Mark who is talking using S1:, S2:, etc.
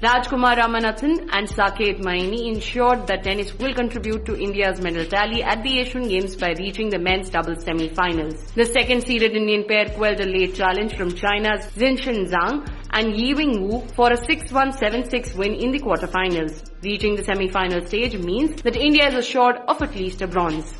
S1: Ramkumar Ramanathan and Saketh Myneni ensured that tennis will contribute to India's medal tally at the Asian Games by reaching the men's doubles semi-finals. The second-seeded Indian pair quelled a late challenge from China's Zhizhen Zhang and Yibing Wu for a 6-1, 7-6 win in the quarterfinals. Reaching the semi-final stage means that India is assured of at least a bronze.